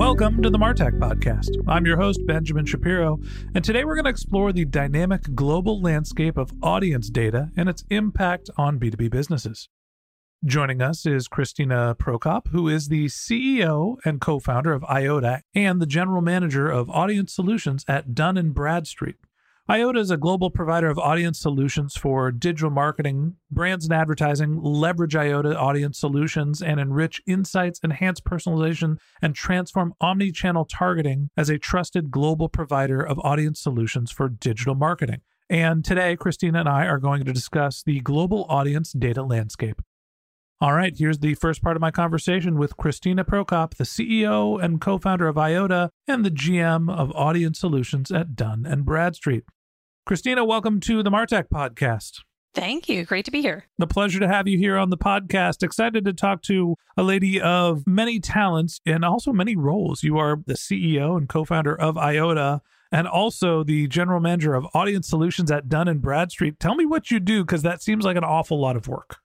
Welcome to the Martech Podcast. I'm your host, Benjamin Shapiro, and today we're going to explore the dynamic global landscape of audience data and its impact on B2B businesses. Joining us is Kristina Prokop, who is the CEO and co founder of Eyeota and the general manager of audience solutions at Dun & Bradstreet. Eyeota is a global provider of audience solutions for digital marketing. Brands and advertising leverage Eyeota audience solutions and enrich insights, enhance personalization, and transform omni-channel targeting as a trusted global provider of audience solutions for digital marketing. And today, Kristina and I are going to discuss the global audience data landscape. All right, here's the first part of my conversation with Kristina Prokop, the CEO and co-founder of Eyeota and the GM of Audience Solutions at Dun & Bradstreet. Kristina, welcome to the Martech podcast. Thank you. Great to be here. The pleasure to have you here on the podcast. Excited to talk to a lady of many talents and also many roles. You are the CEO and co founder of Eyeota and also the general manager of audience solutions at Dun & Bradstreet. Tell me what you do because that seems like an awful lot of work.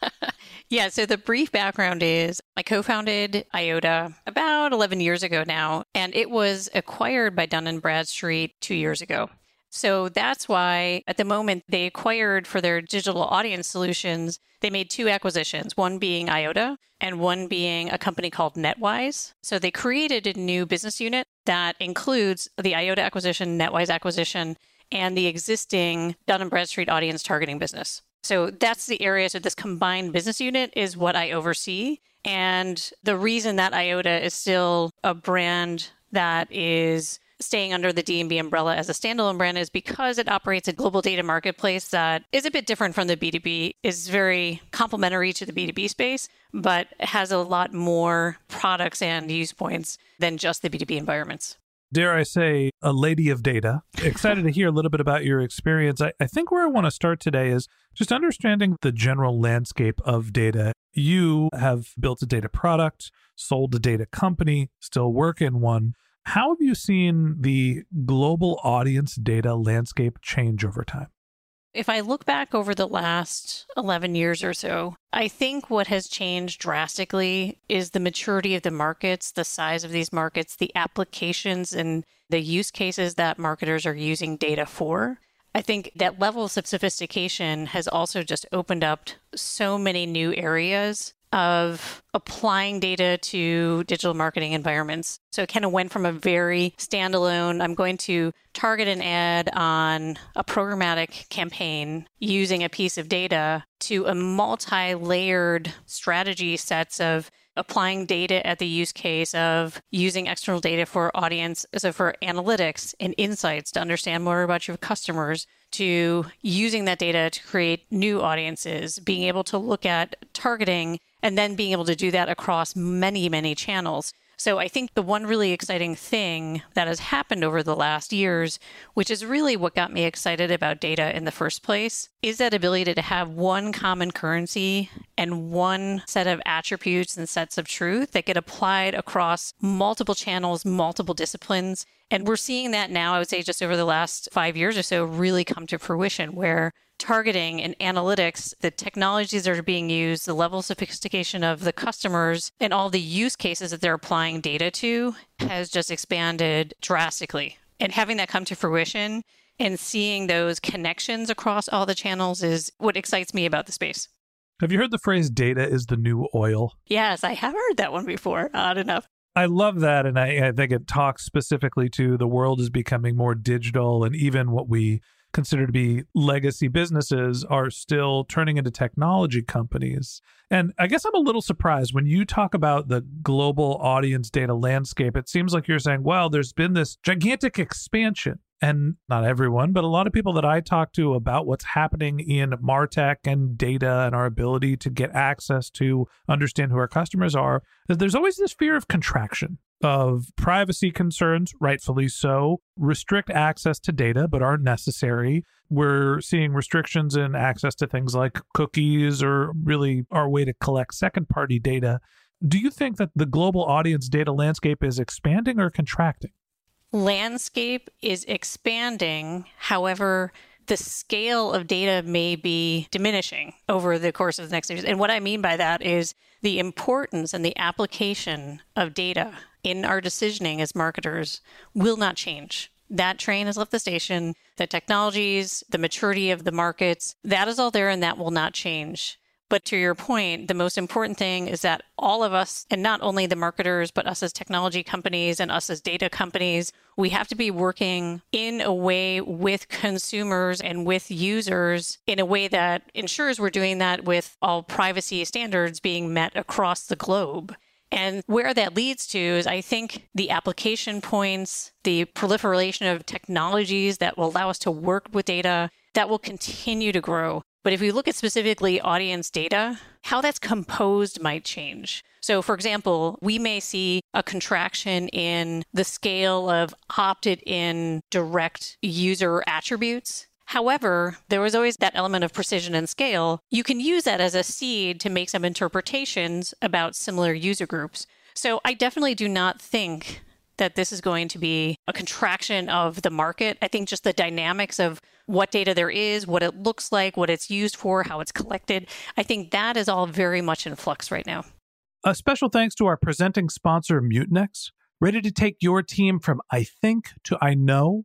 yeah, so the brief background is I co founded Eyeota about 11 years ago now, and it was acquired by Dun & Bradstreet two years ago. So that's why at the moment they acquired for their digital audience solutions, they made two acquisitions, one being Eyeota and one being a company called NetWise. So they created a new business unit that includes the Eyeota acquisition, NetWise acquisition, and the existing Dun & Bradstreet audience targeting business. So that's the area. So this combined business unit is what I oversee. And the reason that Eyeota is still a brand that is staying under the D&B umbrella as a standalone brand is because it operates a global data marketplace that is a bit different from the B2B, is very complementary to the B2B space, but has a lot more products and use points than just the B2B environments dare I say, a lady of data. Excited to hear a little bit about your experience. I, I, think where I want to start today is just understanding the general landscape of data. You have built a data product, sold a data company, still work in one. How have you seen the global audience data landscape change over time? If I look back over the last 11 years or so, I think what has changed drastically is the maturity of the markets, the size of these markets, the applications, and the use cases that marketers are using data for. I think that levels of sophistication has also just opened up so many new areas of applying data to digital marketing environments. So it kind of went from a very standalone, I'm going to target an ad on a programmatic campaign using a piece of data to a multi layered strategy sets of applying data at the use case of using external data for audience, so for analytics and insights to understand more about your customers, to using that data to create new audiences, being able to look at targeting and then being able to do that across many, many channels. So I think the one really exciting thing that has happened over the last years, which is really what got me excited about data in the first place, is that ability to have one common currency and one set of attributes and sets of truth that get applied across multiple channels, multiple disciplines. And we're seeing that now, I would say, just over the last five years or so, really come to fruition where targeting and analytics, the technologies that are being used, the level of sophistication of the customers, and all the use cases that they're applying data to has just expanded drastically. And having that come to fruition and seeing those connections across all the channels is what excites me about the space. Have you heard the phrase data is the new oil? Yes, I have heard that one before, odd enough. I love that. And I, I, think it talks specifically to the world is becoming more digital, and even what we consider to be legacy businesses are still turning into technology companies. And I guess I'm a little surprised when you talk about the global audience data landscape. It seems like you're saying, well, there's been this gigantic expansion and not everyone, but a lot of people that I talk to about what's happening in Martech and data and our ability to get access to understand who our customers are, there's always this fear of contraction of privacy concerns, rightfully so, restrict access to data but aren't necessary. We're seeing restrictions in access to things like cookies or really our way to collect second party data. Do you think that the global audience data landscape is expanding or contracting? Landscape is expanding. However, the scale of data may be diminishing over the course of the next years. And what I mean by that is the importance and the application of data in our decisioning as marketers will not change. That train has left the station. The technologies, the maturity of the markets, that is all there and that will not change. But to your point, the most important thing is that all of us, and not only the marketers, but us as technology companies and us as data companies, we have to be working in a way with consumers and with users in a way that ensures we're doing that with all privacy standards being met across the globe. And where that leads to is, I think, the application points, the proliferation of technologies that will allow us to work with data, that will continue to grow. But if we look at specifically audience data, how that's composed might change. So, for example, we may see a contraction in the scale of opted in direct user attributes. However, there was always that element of precision and scale. You can use that as a seed to make some interpretations about similar user groups. So, I definitely do not think that this is going to be a contraction of the market. I think just the dynamics of what data there is, what it looks like, what it's used for, how it's collected, I think that is all very much in flux right now. A special thanks to our presenting sponsor, Mutinex. Ready to take your team from I think to I know?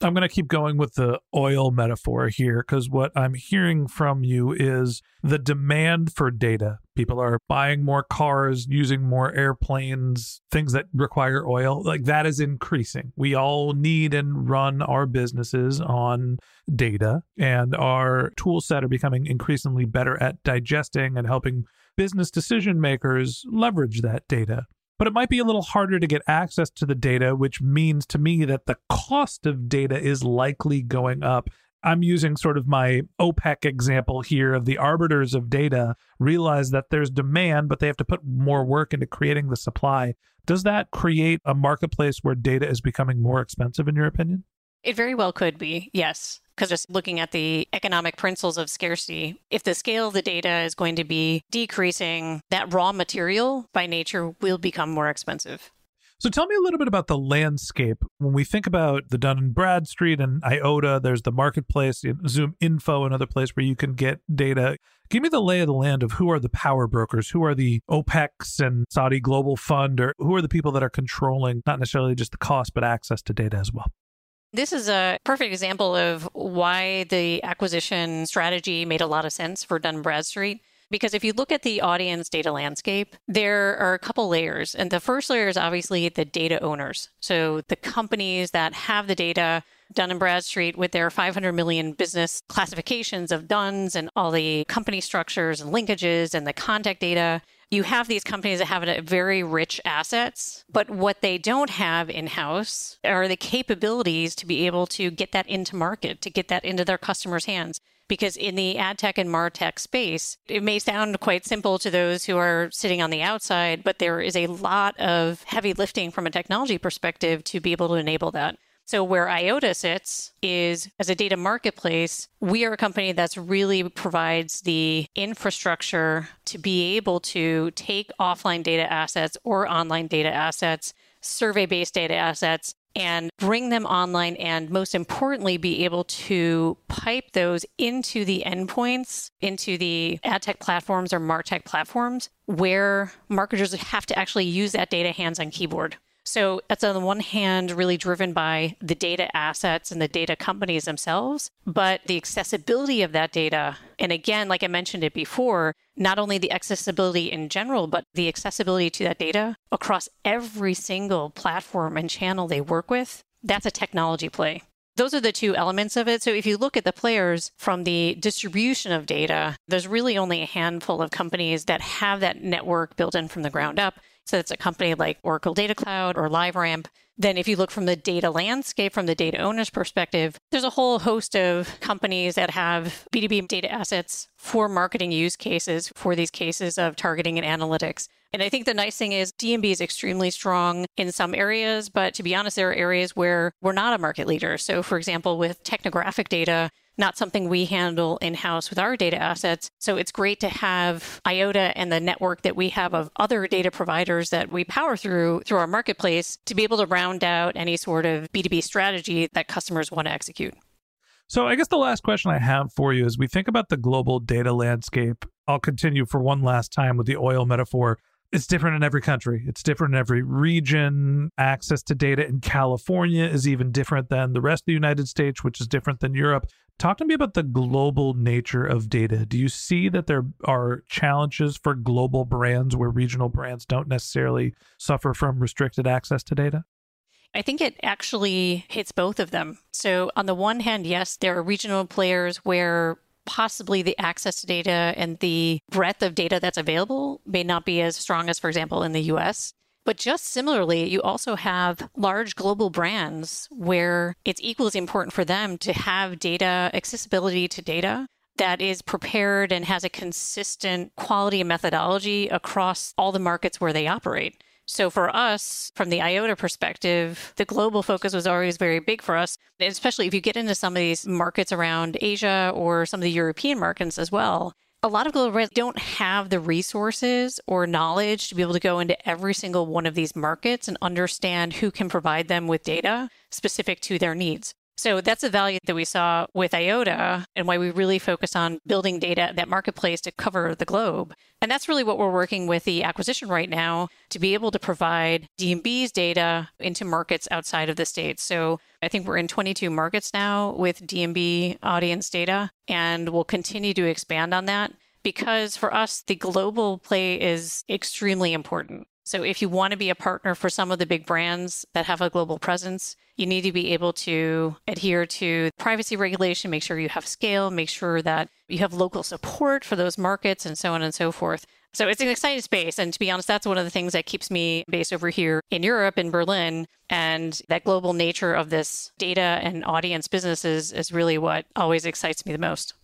I'm going to keep going with the oil metaphor here because what I'm hearing from you is the demand for data. People are buying more cars, using more airplanes, things that require oil. Like that is increasing. We all need and run our businesses on data, and our tool set are becoming increasingly better at digesting and helping business decision makers leverage that data. But it might be a little harder to get access to the data, which means to me that the cost of data is likely going up. I'm using sort of my OPEC example here of the arbiters of data realize that there's demand, but they have to put more work into creating the supply. Does that create a marketplace where data is becoming more expensive, in your opinion? It very well could be, yes. Because just looking at the economic principles of scarcity, if the scale of the data is going to be decreasing, that raw material by nature will become more expensive. So tell me a little bit about the landscape. When we think about the Dun and Bradstreet and Eyeota, there's the marketplace, Zoom Info, another place where you can get data. Give me the lay of the land of who are the power brokers, who are the OPECs and Saudi Global Fund, or who are the people that are controlling not necessarily just the cost, but access to data as well. This is a perfect example of why the acquisition strategy made a lot of sense for Dun & Bradstreet. Because if you look at the audience data landscape, there are a couple layers. And the first layer is obviously the data owners. So the companies that have the data, Dun and Bradstreet with their 500 million business classifications of Duns and all the company structures and linkages and the contact data you have these companies that have very rich assets, but what they don't have in house are the capabilities to be able to get that into market, to get that into their customers' hands. Because in the ad tech and martech space, it may sound quite simple to those who are sitting on the outside, but there is a lot of heavy lifting from a technology perspective to be able to enable that. So, where Eyeota sits is as a data marketplace, we are a company that's really provides the infrastructure to be able to take offline data assets or online data assets, survey based data assets, and bring them online and most importantly be able to pipe those into the endpoints into the ad tech platforms or martech platforms where marketers have to actually use that data hands on keyboard so that's on the one hand really driven by the data assets and the data companies themselves, but the accessibility of that data. And again, like I mentioned it before, not only the accessibility in general, but the accessibility to that data across every single platform and channel they work with. That's a technology play. Those are the two elements of it. So if you look at the players from the distribution of data, there's really only a handful of companies that have that network built in from the ground up. So it's a company like Oracle Data Cloud or LiveRamp. Then, if you look from the data landscape, from the data owner's perspective, there's a whole host of companies that have B2B data assets for marketing use cases for these cases of targeting and analytics. And I think the nice thing is D&B is extremely strong in some areas, but to be honest, there are areas where we're not a market leader. So, for example, with technographic data, not something we handle in house with our data assets. So it's great to have Eyeota and the network that we have of other data providers that we power through through our marketplace to be able to round out any sort of B2B strategy that customers want to execute. So I guess the last question I have for you is we think about the global data landscape. I'll continue for one last time with the oil metaphor it's different in every country. It's different in every region. Access to data in California is even different than the rest of the United States, which is different than Europe. Talk to me about the global nature of data. Do you see that there are challenges for global brands where regional brands don't necessarily suffer from restricted access to data? I think it actually hits both of them. So, on the one hand, yes, there are regional players where possibly the access to data and the breadth of data that's available may not be as strong as, for example, in the US. But just similarly, you also have large global brands where it's equally important for them to have data accessibility to data that is prepared and has a consistent quality and methodology across all the markets where they operate. So for us, from the Eyeota perspective, the global focus was always very big for us, especially if you get into some of these markets around Asia or some of the European markets as well. A lot of global brands don't have the resources or knowledge to be able to go into every single one of these markets and understand who can provide them with data specific to their needs. So that's a value that we saw with Eyeota and why we really focus on building data, that marketplace to cover the globe. And that's really what we're working with the acquisition right now to be able to provide D&B's data into markets outside of the States. So I think we're in 22 markets now with D&B audience data, and we'll continue to expand on that because for us, the global play is extremely important. So if you want to be a partner for some of the big brands that have a global presence, you need to be able to adhere to privacy regulation, make sure you have scale, make sure that you have local support for those markets and so on and so forth. So it's an exciting space. And to be honest, that's one of the things that keeps me based over here in Europe, in Berlin. And that global nature of this data and audience businesses is really what always excites me the most.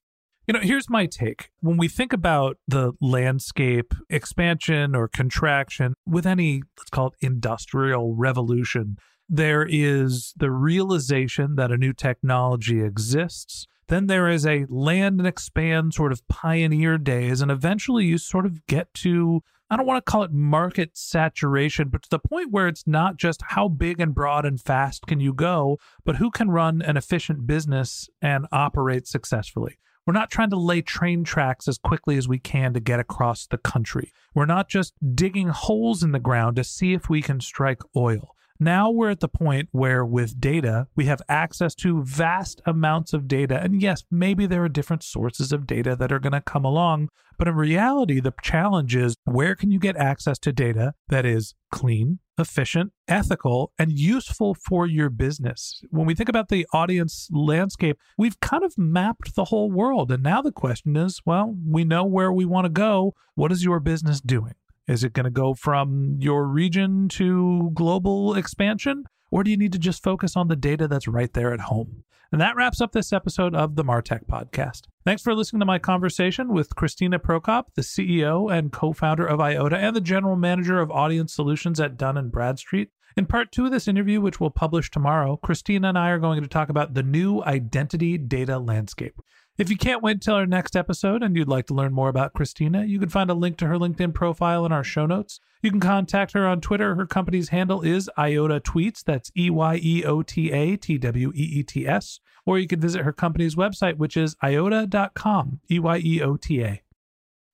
You know, here's my take. When we think about the landscape expansion or contraction with any, let's call it industrial revolution, there is the realization that a new technology exists. Then there is a land and expand sort of pioneer days. And eventually you sort of get to, I don't want to call it market saturation, but to the point where it's not just how big and broad and fast can you go, but who can run an efficient business and operate successfully. We're not trying to lay train tracks as quickly as we can to get across the country. We're not just digging holes in the ground to see if we can strike oil. Now we're at the point where, with data, we have access to vast amounts of data. And yes, maybe there are different sources of data that are going to come along. But in reality, the challenge is where can you get access to data that is clean, efficient, ethical, and useful for your business? When we think about the audience landscape, we've kind of mapped the whole world. And now the question is well, we know where we want to go. What is your business doing? Is it going to go from your region to global expansion? Or do you need to just focus on the data that's right there at home? And that wraps up this episode of the Martech Podcast. Thanks for listening to my conversation with Kristina Prokop, the CEO and co founder of Eyeota and the general manager of audience solutions at Dun and Bradstreet. In part two of this interview, which we'll publish tomorrow, Kristina and I are going to talk about the new identity data landscape. If you can't wait till our next episode and you'd like to learn more about Kristina, you can find a link to her LinkedIn profile in our show notes. You can contact her on Twitter. Her company's handle is Eyeota Tweets. That's E Y E O T A T W E E T S. Or you can visit her company's website, which is eyeota.com, E Y E O T A.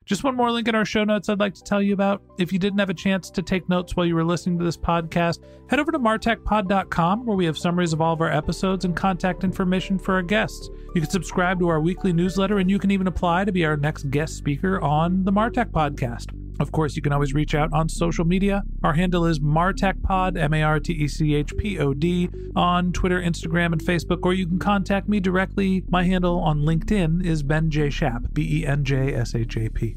Just one more link in our show notes I'd like to tell you about. If you didn't have a chance to take notes while you were listening to this podcast, head over to martechpod.com where we have summaries of all of our episodes and contact information for our guests. You can subscribe to our weekly newsletter and you can even apply to be our next guest speaker on the Martech podcast. Of course, you can always reach out on social media. Our handle is MartechPod, M A R T E C H P O D, on Twitter, Instagram, and Facebook, or you can contact me directly. My handle on LinkedIn is Ben J. Shap, B E N J S H A P.